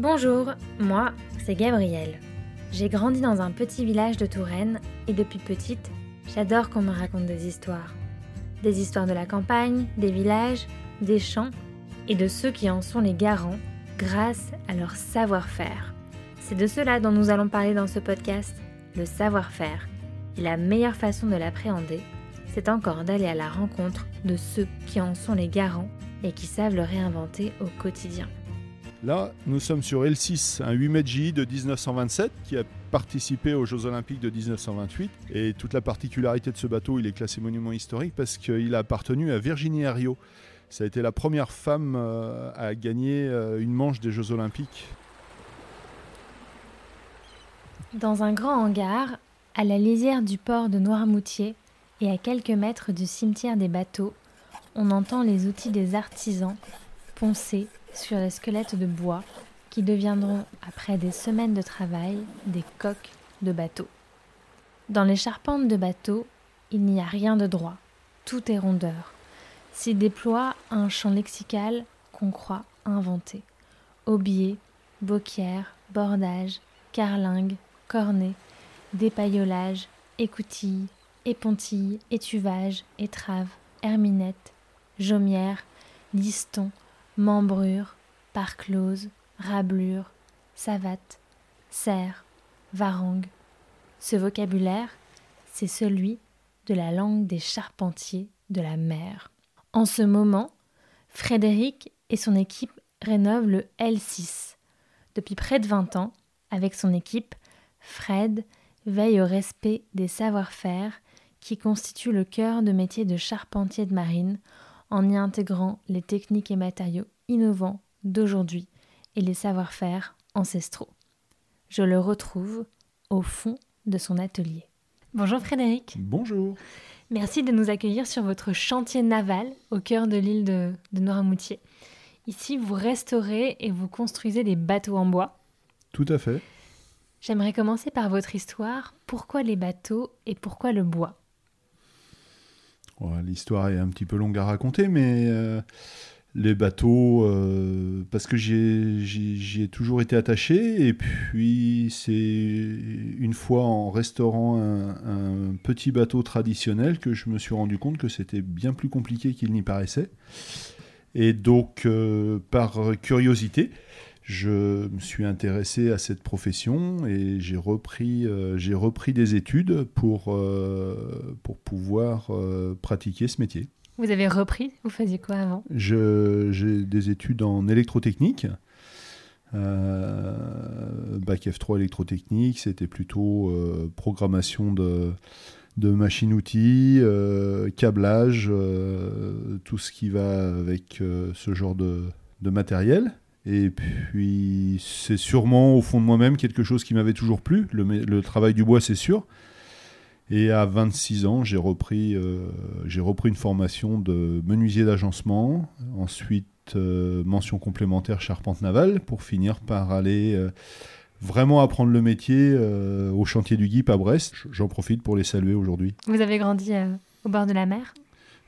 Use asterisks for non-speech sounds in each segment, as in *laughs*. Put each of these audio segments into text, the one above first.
Bonjour, moi, c'est Gabrielle. J'ai grandi dans un petit village de Touraine et depuis petite, j'adore qu'on me raconte des histoires. Des histoires de la campagne, des villages, des champs et de ceux qui en sont les garants grâce à leur savoir-faire. C'est de cela dont nous allons parler dans ce podcast, le savoir-faire. Et la meilleure façon de l'appréhender, c'est encore d'aller à la rencontre de ceux qui en sont les garants et qui savent le réinventer au quotidien. Là, nous sommes sur L6, un 8 mètres de 1927 qui a participé aux Jeux Olympiques de 1928. Et toute la particularité de ce bateau, il est classé monument historique parce qu'il a appartenu à Virginie Herriot. Ça a été la première femme euh, à gagner euh, une manche des Jeux Olympiques. Dans un grand hangar, à la lisière du port de Noirmoutier et à quelques mètres du cimetière des bateaux, on entend les outils des artisans poncer sur les squelettes de bois qui deviendront, après des semaines de travail, des coques de bateaux. Dans les charpentes de bateaux, il n'y a rien de droit, tout est rondeur. S'y déploie un champ lexical qu'on croit inventé. Aubier, boquière, bordage, carlingue, cornet, dépaillolage, écoutille, épontille, étuvage, étrave, herminette, jaumière, liston, membrure, parclose, rablure, savate, serre, varangue. Ce vocabulaire, c'est celui de la langue des charpentiers de la mer. En ce moment, Frédéric et son équipe rénovent le L6. Depuis près de 20 ans, avec son équipe, Fred veille au respect des savoir-faire qui constituent le cœur de métier de charpentier de marine en y intégrant les techniques et matériaux innovants d'aujourd'hui et les savoir-faire ancestraux. Je le retrouve au fond de son atelier. Bonjour Frédéric. Bonjour. Merci de nous accueillir sur votre chantier naval au cœur de l'île de, de Noirmoutier. Ici, vous restaurez et vous construisez des bateaux en bois. Tout à fait. J'aimerais commencer par votre histoire. Pourquoi les bateaux et pourquoi le bois? L'histoire est un petit peu longue à raconter, mais euh, les bateaux, euh, parce que j'y ai, toujours été attaché, et puis c'est une fois en restaurant un, petit bateau traditionnel que je me suis rendu compte que c'était bien plus compliqué qu'il n'y paraissait. Et donc, euh, par curiosité, je me suis intéressé à cette profession et j'ai repris, euh, j'ai repris des études pour, euh, pour pouvoir euh, pratiquer ce métier. Vous avez repris? Vous faisiez quoi avant? J'ai des études en électrotechnique. bac F3 électrotechnique, c'était plutôt programmation de, de machines-outils, câblage, tout ce qui va avec ce genre de, de matériel. Et puis, c'est sûrement au fond de moi-même quelque chose qui m'avait toujours plu. Le, travail du bois, c'est sûr. Et à 26 ans, j'ai repris, euh, repris une formation de menuisier d'agencement. Ensuite, euh, mention complémentaire charpente navale pour finir par aller euh, vraiment apprendre le métier au chantier du GIP à Brest. J'en profite pour les saluer aujourd'hui. Vous avez grandi au bord de la mer?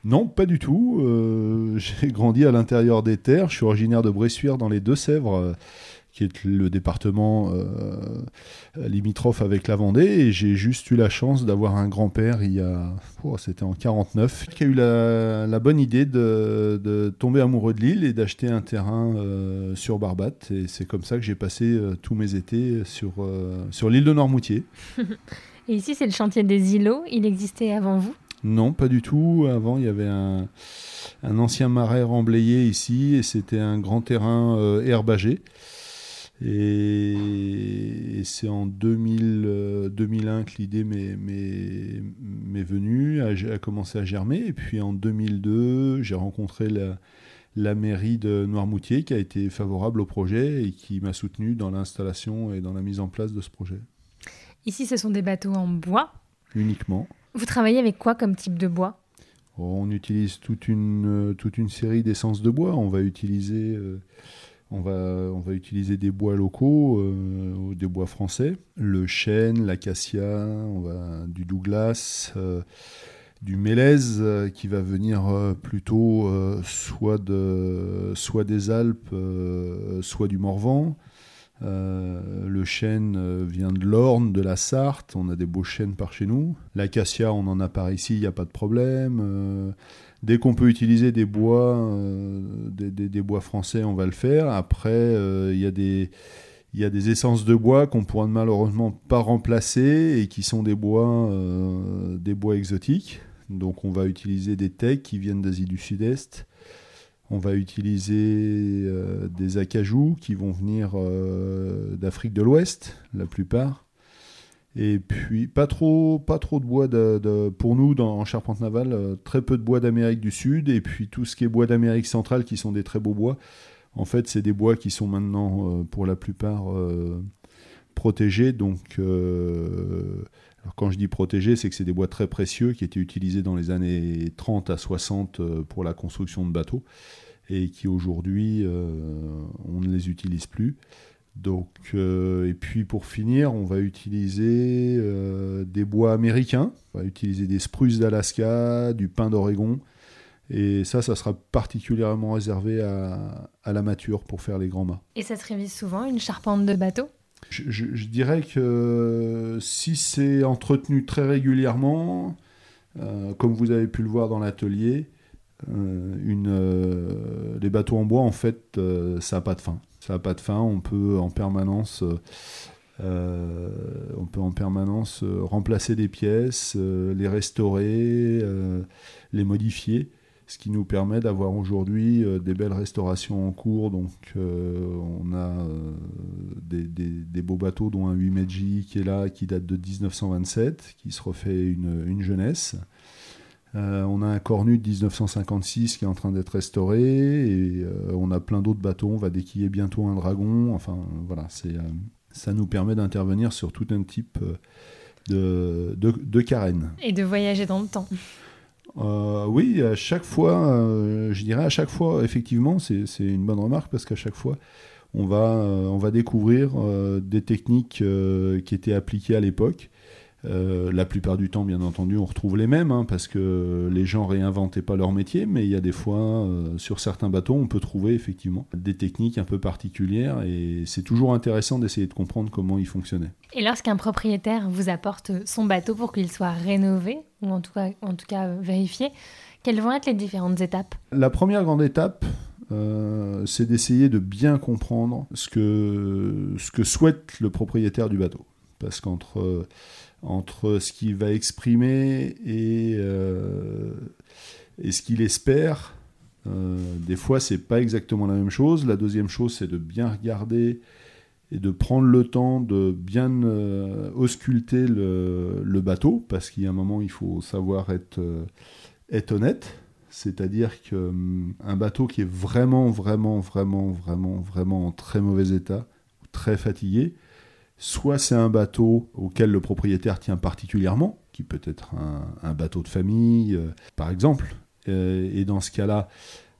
Non, pas du tout. Euh, *laughs* j'ai grandi à l'intérieur des terres. Je suis originaire de Bressuire dans les Deux-Sèvres, euh, qui est le département euh, limitrophe avec la Vendée. Et j'ai juste eu la chance d'avoir un grand-père, il y a, oh, c'était en 49, qui a eu la, bonne idée de, tomber amoureux de l'île et d'acheter un terrain sur Barbate. Et c'est comme ça que j'ai passé tous mes étés sur, sur l'île de Normoutier. *laughs* et ici, c'est le chantier des îlots. Il existait avant vous? Non, pas du tout. Avant, il y avait un, ancien marais remblayé ici et c'était un grand terrain euh, herbagé. Et, c'est en 2000, 2001 euh, que l'idée m'est venue, a, commencé à germer. Et puis en 2002, j'ai rencontré la, la mairie de Noirmoutier qui a été favorable au projet et qui m'a soutenu dans l'installation et dans la mise en place de ce projet. Ici, ce sont des bateaux en bois Uniquement. Vous travaillez avec quoi comme type de bois? On utilise toute une, euh, toute une série d'essences de bois. On va utiliser, euh, des bois locaux, euh, des bois français, le chêne, l'acacia, du Douglas, du mélèze qui va venir plutôt soit des Alpes, soit du Morvan. Le chêne vient de l'Orne, de la Sarthe, on a des beaux chênes par chez nous. L'acacia, on en a par ici, il n'y a pas de problème. dès qu'on peut utiliser des bois, des, bois français, on va le faire. Après, il y a des essences de bois qu'on pourra malheureusement pas remplacer et qui sont des bois, euh, des bois exotiques. Donc on va utiliser des tecs qui viennent d'Asie du Sud-Est. On va utiliser euh, des acajou qui vont venir euh, d'Afrique de l'Ouest, la plupart. Et puis pas trop, de bois pour nous dans, en charpente navale, très peu de bois d'Amérique du Sud et puis tout ce qui est bois d'Amérique centrale qui sont des très beaux bois. En fait, c'est des bois qui sont maintenant, euh, pour la plupart, euh, protégés. Donc, euh, quand je dis protégés, c'est que c'est des bois très précieux qui étaient utilisés dans les années 30 à 60 pour la construction de bateaux et qui aujourd'hui, on ne les utilise plus. Donc, et puis pour finir, on va utiliser des bois américains. On va utiliser des spruces d'Alaska, du pin d'Oregon et ça, ça sera particulièrement réservé à, la mature pour faire les grands mâts. Et ça se révise souvent, une charpente de bateau je, dirais que si c'est entretenu très régulièrement, euh, comme vous avez pu le voir dans l'atelier, euh, euh, les bateaux en bois, en fait, ça n'a pas de fin. Ça n'a pas de fin. On peut en permanence, on peut en permanence remplacer des pièces, les restaurer, les modifier ce qui nous permet d'avoir aujourd'hui euh, des belles restaurations en cours. Donc, euh, on a euh, des, beaux bateaux, dont un 8 Meiji qui est là, qui date de 1927, qui se refait une, jeunesse. on a un Cornu de 1956 qui est en train d'être restauré, et on a plein d'autres bateaux. On va déquiller bientôt un Dragon. Enfin, voilà, ça nous permet d'intervenir sur tout un type de carène. Et de voyager dans le temps. Euh, oui, à chaque fois, euh, je dirais à chaque fois, effectivement, c'est une bonne remarque parce qu'à chaque fois, on va, euh, on va découvrir des techniques qui étaient appliquées à l'époque euh, la plupart du temps, bien entendu, on retrouve les mêmes, hein, parce que les gens réinventaient pas leur métier, mais il y a des fois, euh, sur certains bateaux, on peut trouver effectivement des techniques un peu particulières, et c'est toujours intéressant d'essayer de comprendre comment ils fonctionnaient. Et lorsqu'un propriétaire vous apporte son bateau pour qu'il soit rénové, ou en tout cas, en tout cas vérifié, quelles vont être les différentes étapes? La première grande étape, euh, c'est d'essayer de bien comprendre ce que, ce que souhaite le propriétaire du bateau. Parce qu'entre entre ce qu'il va exprimer et, euh, ce qu'il espère. Euh, des fois, c'est pas exactement la même chose. La deuxième chose, c'est de bien regarder et de prendre le temps de bien euh, ausculter le, bateau, parce qu'il y a un moment, il faut savoir être, être honnête. C'est-à-dire qu'un bateau qui est vraiment, vraiment, vraiment, vraiment, vraiment en très mauvais état, très fatigué, Soit c'est un bateau auquel le propriétaire tient particulièrement, qui peut être un, bateau de famille, euh, par exemple. Euh, et dans ce cas-là,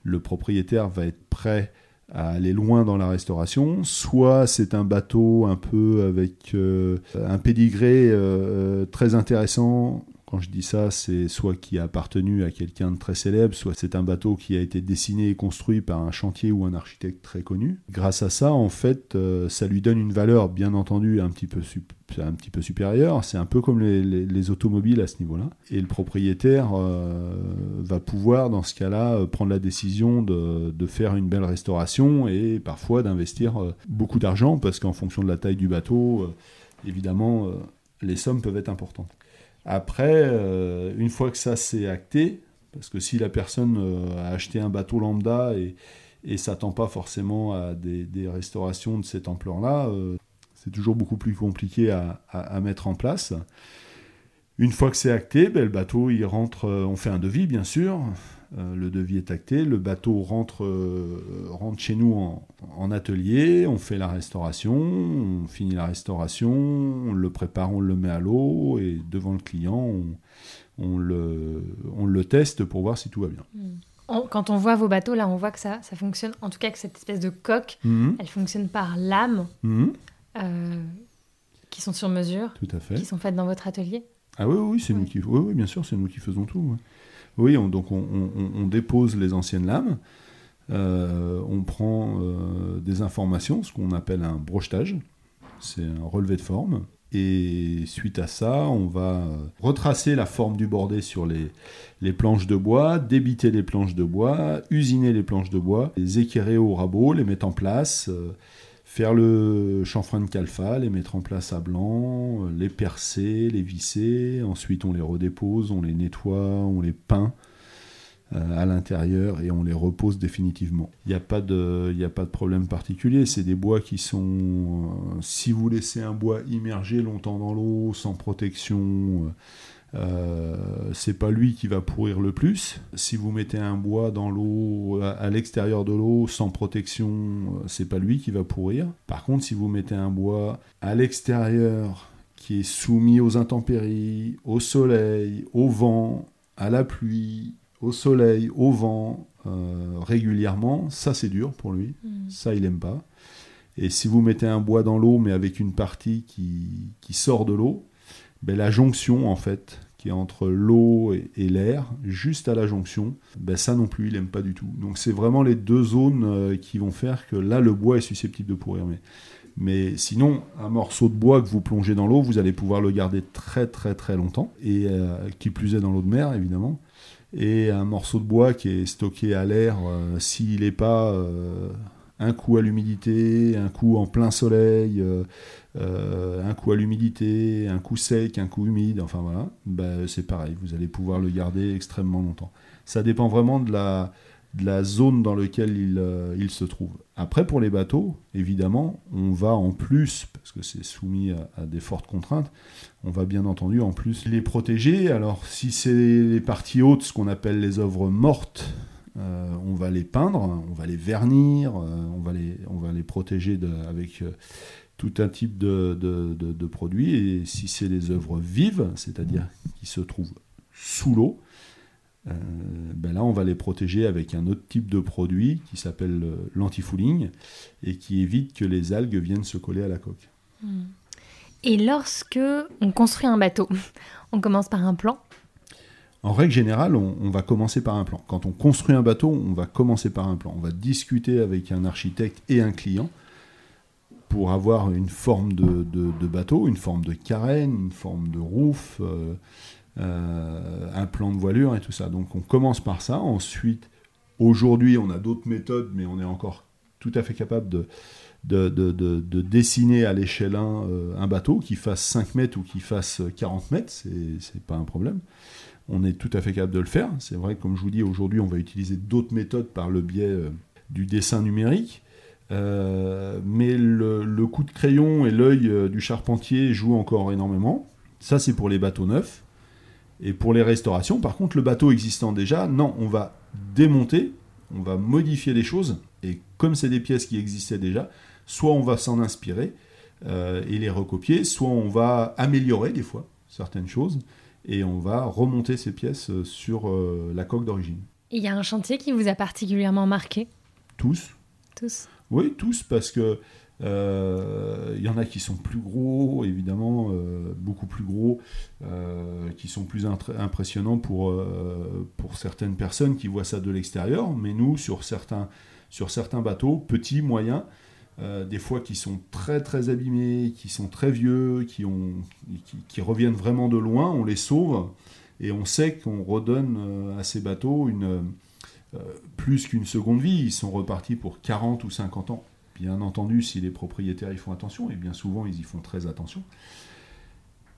le propriétaire va être prêt à aller loin dans la restauration. Soit c'est un bateau un peu avec euh, un pédigré très intéressant quand je dis ça, c'est soit qui a appartenu à quelqu'un de très célèbre, soit c'est un bateau qui a été dessiné et construit par un chantier ou un architecte très connu. Grâce à ça, en fait, euh, ça lui donne une valeur, bien entendu, un petit peu, supérieure. C'est un peu comme les, automobiles à ce niveau-là. Et le propriétaire euh, va pouvoir, dans ce cas-là, euh, prendre la décision de, faire une belle restauration et parfois d'investir beaucoup d'argent, parce qu'en fonction de la taille du bateau, évidemment, les sommes peuvent être importantes. Après, euh, une fois que ça s'est acté, parce que si la personne euh, a acheté un bateau lambda et, et s'attend pas forcément à des, restaurations de cette ampleur-là, euh, c'est toujours beaucoup plus compliqué à, mettre en place. Une fois que c'est acté, ben, le bateau, il rentre, on fait un devis bien sûr, euh, le devis est acté, le bateau rentre, euh, rentre chez nous en, atelier, on fait la restauration, on finit la restauration, on le prépare, on le met à l'eau et devant le client, on, le, on le teste pour voir si tout va bien. Hmm. Quand on voit vos bateaux, là, on voit que ça, ça fonctionne. En tout cas, que cette espèce de coque, mhm. elle fonctionne par lame, mhm. euh, qui sont sur mesure, tout à fait. qui sont faites dans votre atelier. Ah oui, oui, c'est nous qui, oui, bien sûr, c'est nous qui faisons tout. Oui, donc on, dépose les anciennes lames. on prend des informations, ce qu'on appelle un brochetage. C'est un relevé de forme. Et suite à ça, on va retracer la forme du bordé sur les, planches de bois, débiter les planches de bois, usiner les planches de bois, les équerrer au rabot, les mettre en place, euh, faire le chanfrein de calfa, les mettre en place à blanc, euh, les percer, les visser. Ensuite, on les redépose, on les nettoie, on les peint. Euh, à l'intérieur et on les repose définitivement. Il n'y a, pas de, a problème particulier. C'est des bois qui sont. Euh, si vous laissez un bois immergé longtemps dans l'eau, sans protection, c'est pas lui qui va pourrir le plus. Si vous mettez un bois dans l'eau, à, l'extérieur de l'eau, sans protection, c'est pas lui qui va pourrir. Par contre, si vous mettez un bois à l'extérieur, qui est soumis aux intempéries, au soleil, au vent, à la pluie, au soleil, au vent, euh, régulièrement, ça c'est dur pour lui. Mm. Ça, il aime pas. Et si vous mettez un bois dans l'eau, mais avec une partie qui, qui sort de l'eau, ben, la jonction, en fait, entre l'eau et, l'air, juste à la jonction, ben, ça non plus, il aime pas du tout. Donc c'est vraiment les deux zones euh, qui vont faire que là, le bois est susceptible de pourrir. Mais, sinon, un morceau de bois que vous plongez dans l'eau, vous allez pouvoir le garder très très très longtemps, et euh, qui plus est dans l'eau de mer, évidemment et un morceau de bois qui est stocké à l'air, euh, s'il n'est pas un coup à l'humidité, un coup en plein soleil, un coup à l'humidité, un coup sec, un coup humide, enfin voilà, ben, c'est pareil, vous allez pouvoir le garder extrêmement longtemps. Ça dépend vraiment de la, zone dans laquelle il, euh, il, se trouve. Après, pour les bateaux, évidemment, on va en plus, parce que c'est soumis à, des fortes contraintes, on va bien entendu en plus les protéger. Alors, si c'est les parties hautes, ce qu'on appelle les œuvres mortes, euh, on va les peindre, on va les vernir, euh, on, va les, on va les protéger avec tout un type de, de, de produits. Et si c'est les œuvres vives, c'est-à-dire qui se trouvent sous l'eau, euh, ben là, on va les protéger avec un autre type de produit qui s'appelle l'antifouling et qui évite que les algues viennent se coller à la coque. Hmm. Et lorsque on construit un bateau, *laughs* on commence par un plan? En règle générale, on, va commencer par un plan. Quand on construit un bateau, on va commencer par un plan. On va discuter avec un architecte et un client pour avoir une forme de, bateau, une forme de carène, une forme de roof. Euh, euh, un plan de voilure et tout ça. Donc on commence par ça. Ensuite, aujourd'hui, on a d'autres méthodes, mais on est encore tout à fait capable de, de, dessiner à l'échelle 1 euh, un bateau qui fasse 5 mètres ou qui fasse 40 mètres, c'est pas un problème. On est tout à fait capable de le faire. C'est vrai comme je vous dis, aujourd'hui, on va utiliser d'autres méthodes par le biais du dessin numérique. Mais le, le, coup de crayon et l'œil du charpentier jouent encore énormément. Ça, c'est pour les bateaux neufs. Et pour les restaurations, par contre, le bateau existant déjà, non, on va démonter, on va modifier les choses, et comme c'est des pièces qui existaient déjà, soit on va s'en inspirer euh, et les recopier, soit on va améliorer des fois certaines choses, et on va remonter ces pièces euh, sur euh, la coque d'origine. Il y a un chantier qui vous a particulièrement marqué? Tous. Tous Oui, tous, parce que il euh, y en a qui sont plus gros, évidemment, euh, beaucoup plus gros, euh, qui sont plus impressionnants pour, pour certaines personnes qui voient ça de l'extérieur. Mais nous, sur certains, sur certains bateaux, petits, moyens, des fois qui sont très très abîmés, qui sont très vieux, qui, ont, qui, reviennent vraiment de loin, on les sauve et on sait qu'on redonne à ces bateaux une, plus qu'une seconde vie. Ils sont repartis pour 40 ou 50 ans. Bien entendu, si les propriétaires y font attention, et bien souvent ils y font très attention.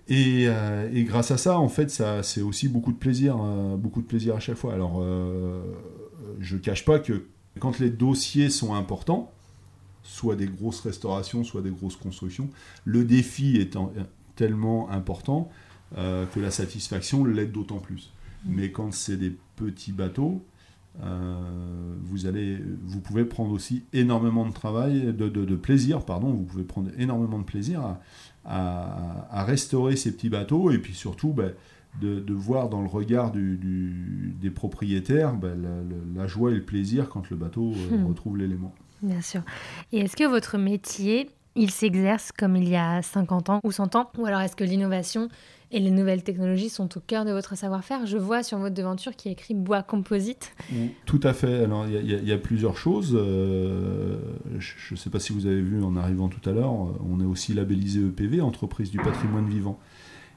Et, euh, grâce à ça, en fait, ça, c'est aussi beaucoup de plaisir, euh, beaucoup de plaisir à chaque fois. Alors, euh, je cache pas que quand les dossiers sont importants, soit des grosses restaurations, soit des grosses constructions, le défi est tellement important que la satisfaction l'aide d'autant plus. Mmh. Mais quand c'est des petits bateaux, euh, vous, allez, vous pouvez prendre aussi énormément de travail, de, plaisir, pardon, vous pouvez prendre énormément de plaisir à, restaurer ces petits bateaux et puis surtout ben, de, voir dans le regard des propriétaires ben, la, joie et le plaisir quand le bateau euh, hmm. retrouve l'élément. Bien sûr. Et est-ce que votre métier il s'exerce comme il y a 50 ans ou 100 ans? Ou alors est-ce que l'innovation et les nouvelles technologies sont au cœur de votre savoir-faire Je vois sur votre devanture qui est écrit bois composite. Tout à fait. Alors il y, a plusieurs choses. Euh, je ne sais pas si vous avez vu en arrivant tout à l'heure, on est aussi labellisé EPV, entreprise du patrimoine vivant.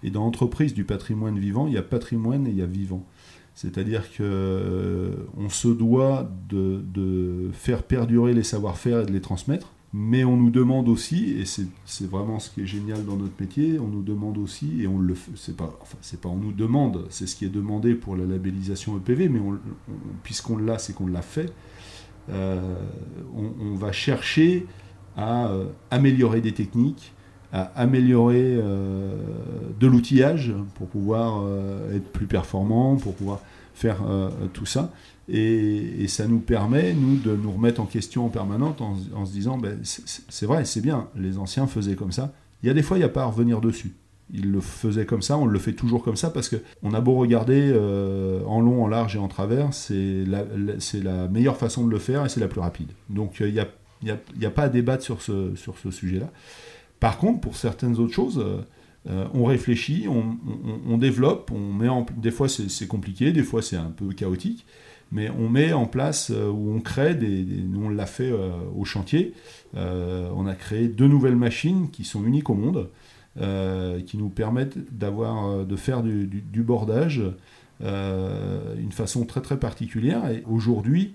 Et dans entreprise du patrimoine vivant, il y a patrimoine et il y a vivant. C'est-à-dire qu'on euh, se doit de, faire perdurer les savoir-faire et de les transmettre, mais on nous demande aussi, et c'est vraiment ce qui est génial dans notre métier, on nous demande aussi, et on le fait, c'est pas, enfin c'est pas on nous demande, c'est ce qui est demandé pour la labellisation EPV, mais puisqu'on l'a, c'est qu'on l'a fait, euh, on, va chercher à euh, améliorer des techniques, à améliorer de l'outillage pour pouvoir être plus performant, pour pouvoir faire euh, tout ça. Et, ça nous permet, nous, de nous remettre en question en permanente en, se disant, ben, c'est vrai, c'est bien, les anciens faisaient comme ça. Il y a des fois, il n'y a pas à revenir dessus. Ils le faisaient comme ça, on le fait toujours comme ça, parce qu'on a beau regarder euh, en long, en large et en travers, c'est la, meilleure façon de le faire et c'est la plus rapide. Donc il n'y a, pas à débattre sur ce, sujet-là. Par contre, pour certaines autres choses, euh, euh, on réfléchit, on, développe, on met en, des fois c'est compliqué, des fois c'est un peu chaotique, mais on met en place euh, ou on crée des, nous on l'a fait euh, au chantier, on a créé deux nouvelles machines qui sont uniques au monde, qui nous permettent d'avoir de faire du, du bordage d'une façon très très particulière. Et aujourd'hui,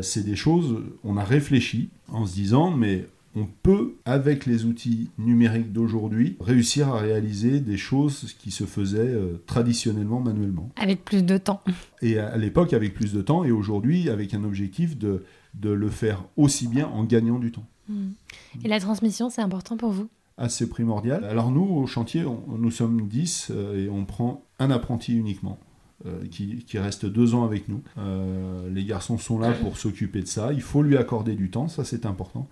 c'est des choses, on a réfléchi en se disant, mais on peut, avec les outils numériques d'aujourd'hui, réussir à réaliser des choses qui se faisaient euh, traditionnellement manuellement. Avec plus de temps. Et à, l'époque, avec plus de temps, et aujourd'hui, avec un objectif de, de le faire aussi bien en gagnant du temps. Hmm. Et la transmission, c'est important pour vous? Assez primordial. Alors nous, au chantier, nous sommes 10 euh, et on prend un apprenti uniquement. Euh, qui, qui, reste deux ans avec nous. les garçons sont là pour s'occuper de ça. Il faut lui accorder du temps, ça c'est important.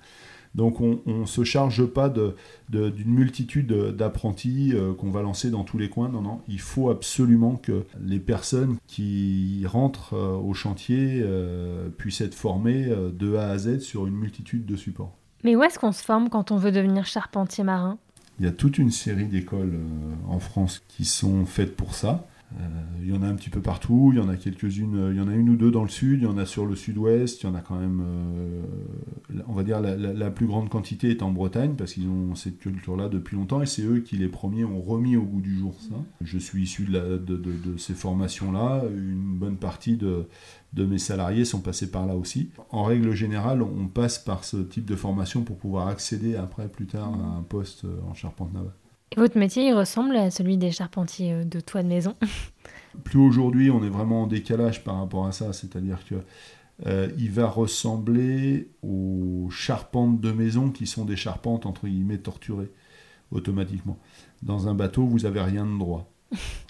Donc on ne se charge pas d'une multitude d'apprentis euh, qu'on va lancer dans tous les coins. Non, non, il faut absolument que les personnes qui rentrent euh, au chantier euh, puissent être formées de A à Z sur une multitude de supports. Mais où est-ce qu'on se forme quand on veut devenir charpentier marin? Il y a toute une série d'écoles en France qui sont faites pour ça. Euh, il y en a un petit peu partout, il y en a quelques-unes, il y en a une ou deux dans le sud, il y en a sur le sud-ouest, il y en a quand même, euh, on va dire, la, plus grande quantité est en Bretagne, parce qu'ils ont cette culture-là depuis longtemps, et c'est eux qui les premiers ont remis au goût du jour ça. Je suis issu de, de, ces formations-là, une bonne partie de, mes salariés sont passés par là aussi. En règle générale, on passe par ce type de formation pour pouvoir accéder après, plus tard, à un poste en charpente navale. Votre métier, il ressemble à celui des charpentiers euh, de toit de maison? Plus aujourd'hui, on est vraiment en décalage par rapport à ça, c'est-à-dire que euh, il va ressembler aux charpentes de maison qui sont des charpentes entre guillemets torturées automatiquement. Dans un bateau, vous n'avez rien de droit.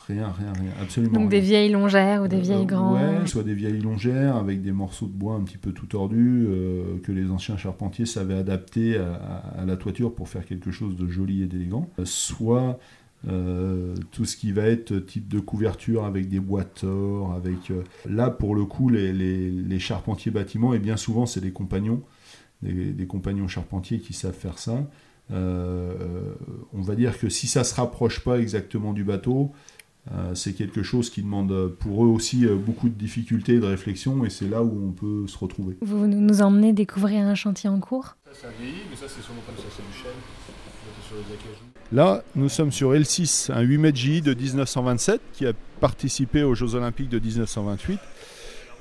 Rien, rien, rien, absolument. Donc des vieilles longères ou des vieilles euh, grandes Ouais, soit des vieilles longères avec des morceaux de bois un petit peu tout tordus euh, que les anciens charpentiers savaient adapter à, la toiture pour faire quelque chose de joli et d'élégant. Euh, soit tout ce qui va être type de couverture avec des bois tors, avec... là, pour le coup, les, les, charpentiers bâtiments, et bien souvent, c'est des compagnons, des, des compagnons charpentiers qui savent faire ça. On va dire que si ça se rapproche pas exactement du bateau, euh, c'est quelque chose qui demande pour eux aussi euh, beaucoup de difficultés et de réflexion, et c'est là où on peut se retrouver. Vous nous emmenez découvrir un chantier en cours? Ça, ça vieillit, mais ça, c'est sûrement comme ça, c'est du chêne. Là, nous sommes sur L6, un 8 mètres J de 1927 qui a participé aux Jeux Olympiques de 1928.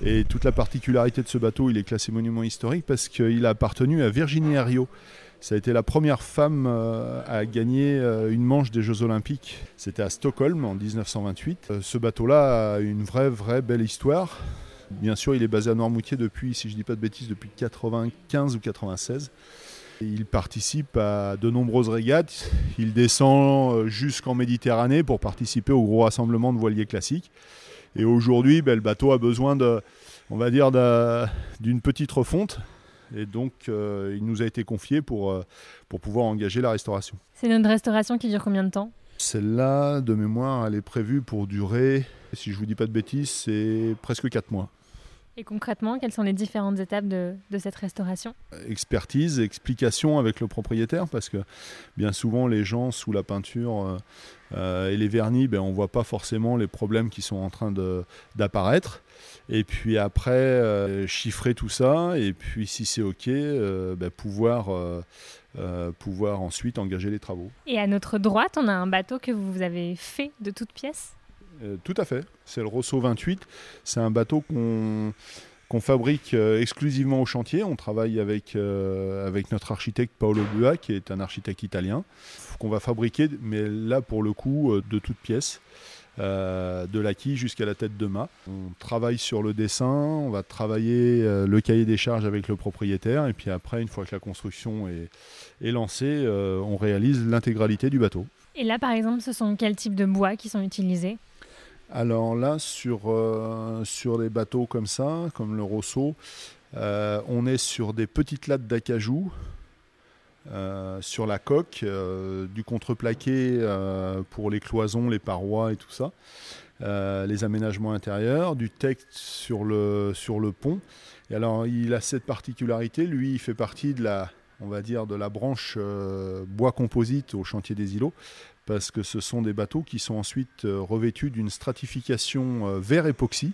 Et toute la particularité de ce bateau, il est classé monument historique parce qu'il a appartenu à Virginie Herriot, ça a été la première femme euh, à gagner euh, une manche des Jeux Olympiques. C'était à Stockholm en 1928. Euh, ce bateau-là a une vraie, vraie belle histoire. Bien sûr, il est basé à Noirmoutier depuis, si je ne dis pas de bêtises, depuis 95 ou 96. Il participe à de nombreuses régates. Il descend jusqu'en Méditerranée pour participer au gros rassemblement de voiliers classiques. Et aujourd'hui, ben, le bateau a besoin de, on va dire, d'une petite refonte. Et donc, euh, il nous a été confié pour, euh, pour pouvoir engager la restauration. C'est une restauration qui dure combien de temps? Celle-là, de mémoire, elle est prévue pour durer, si je ne vous dis pas de bêtises, c'est presque 4 mois. Et concrètement, quelles sont les différentes étapes de, cette restauration? Expertise, explication avec le propriétaire, parce que bien souvent les gens sous la peinture euh, et les vernis, ben, on ne voit pas forcément les problèmes qui sont en train d'apparaître. Et puis après, euh, chiffrer tout ça, et puis si c'est OK, ben, pouvoir, pouvoir ensuite engager les travaux. Et à notre droite, on a un bateau que vous avez fait de toutes pièces? Euh, tout à fait. C'est le Rosso 28. C'est un bateau qu'on fabrique euh, exclusivement au chantier. On travaille avec, euh, avec notre architecte Paolo Bua, qui est un architecte italien, qu'on va fabriquer, mais là pour le coup, de toutes pièces. De la quille jusqu'à la tête de mât. On travaille sur le dessin, on va travailler le cahier des charges avec le propriétaire, et puis après, une fois que la construction est, est lancée, on réalise l'intégralité du bateau. Et là, par exemple, ce sont quels types de bois qui sont utilisés? Alors là, sur, euh, sur des bateaux comme ça, comme le Rosso, euh, on est sur des petites lattes d'acajou. Euh, sur la coque, du contreplaqué pour les cloisons, les parois et tout ça, les aménagements intérieurs, du texte sur le, sur le pont. Et alors, il a cette particularité, lui, il fait partie de la, on va dire, de la branche bois composite au chantier des îlots, parce que ce sont des bateaux qui sont ensuite euh, revêtus d'une stratification euh, vert époxy.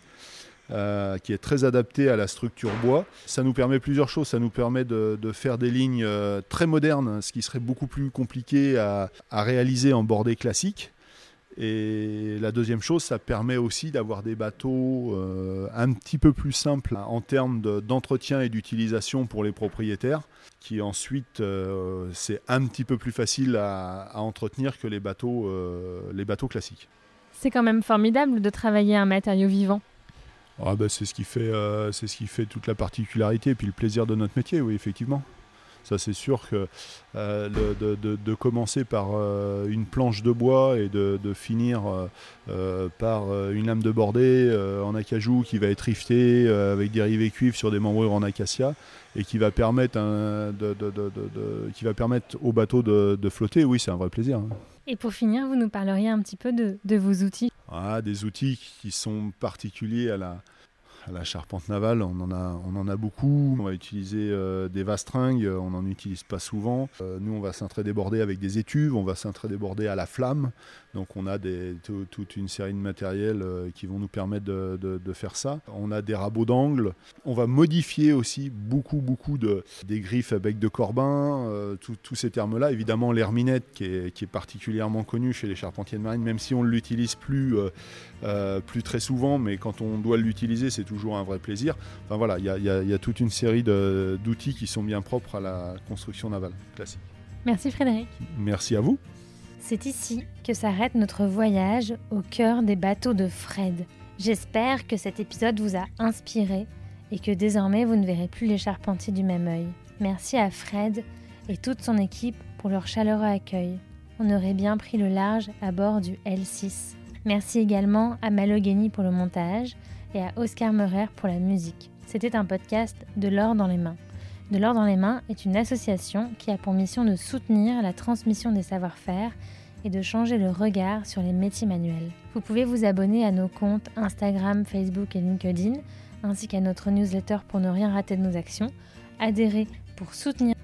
Euh, qui est très adaptée à la structure bois. Ça nous permet plusieurs choses. Ça nous permet de, faire des lignes très modernes, ce qui serait beaucoup plus compliqué à, réaliser en bordée classique. Et la deuxième chose, ça permet aussi d'avoir des bateaux euh, un petit peu plus simples en termes d'entretien et d'utilisation pour les propriétaires, qui ensuite, euh, c'est un petit peu plus facile à, entretenir que euh, les bateaux classiques. C'est quand même formidable de travailler un matériau vivant. Ah bah c'est ce qui fait, c'est ce qui fait toute la particularité et puis le plaisir de notre métier, oui effectivement. Ça, c'est sûr que euh, de, commencer par euh, une planche de bois et de, finir euh, par une lame de bordée en acajou qui va être riftée avec des rivets cuivre sur des membrures en acacia et qui va permettre, qui va permettre au bateau de, flotter, oui, c'est un vrai plaisir. Hein. Et pour finir, vous nous parleriez un petit peu de, vos outils. Ah, Des outils qui sont particuliers à la, la charpente navale, on en a, on en a beaucoup. On va utiliser euh, des vastringues, on n'en utilise pas souvent. Euh, nous, on va cintrer déborder avec des étuves, on va cintrer déborder à la flamme. Donc, on a toute une série de matériels euh, qui vont nous permettre de, faire ça. On a des rabots d'angle. On va modifier aussi beaucoup, beaucoup de, des griffes à bec de corbin, tous ces termes-là. Évidemment, l'herminette qui est, qui est, particulièrement connue chez les charpentiers de marine, même si on ne l'utilise plus, plus très souvent, mais quand on doit l'utiliser, c'est toujours un vrai plaisir. Enfin voilà, il y, a, toute une série d'outils qui sont bien propres à la construction navale classique. Merci Frédéric. Merci à vous. C'est ici que s'arrête notre voyage au cœur des bateaux de Fred. J'espère que cet épisode vous a inspiré et que désormais vous ne verrez plus les charpentiers du même œil. Merci à Fred et toute son équipe pour leur chaleureux accueil. On aurait bien pris le large à bord du L6. Merci également à Malogeni pour le montage et à Oscar Meurer pour la musique. C'était un podcast de l'or dans les mains. De l'or dans les mains est une association qui a pour mission de soutenir la transmission des savoir-faire et de changer le regard sur les métiers manuels. Vous pouvez vous abonner à nos comptes Instagram, Facebook et LinkedIn, ainsi qu'à notre newsletter pour ne rien rater de nos actions, adhérer pour soutenir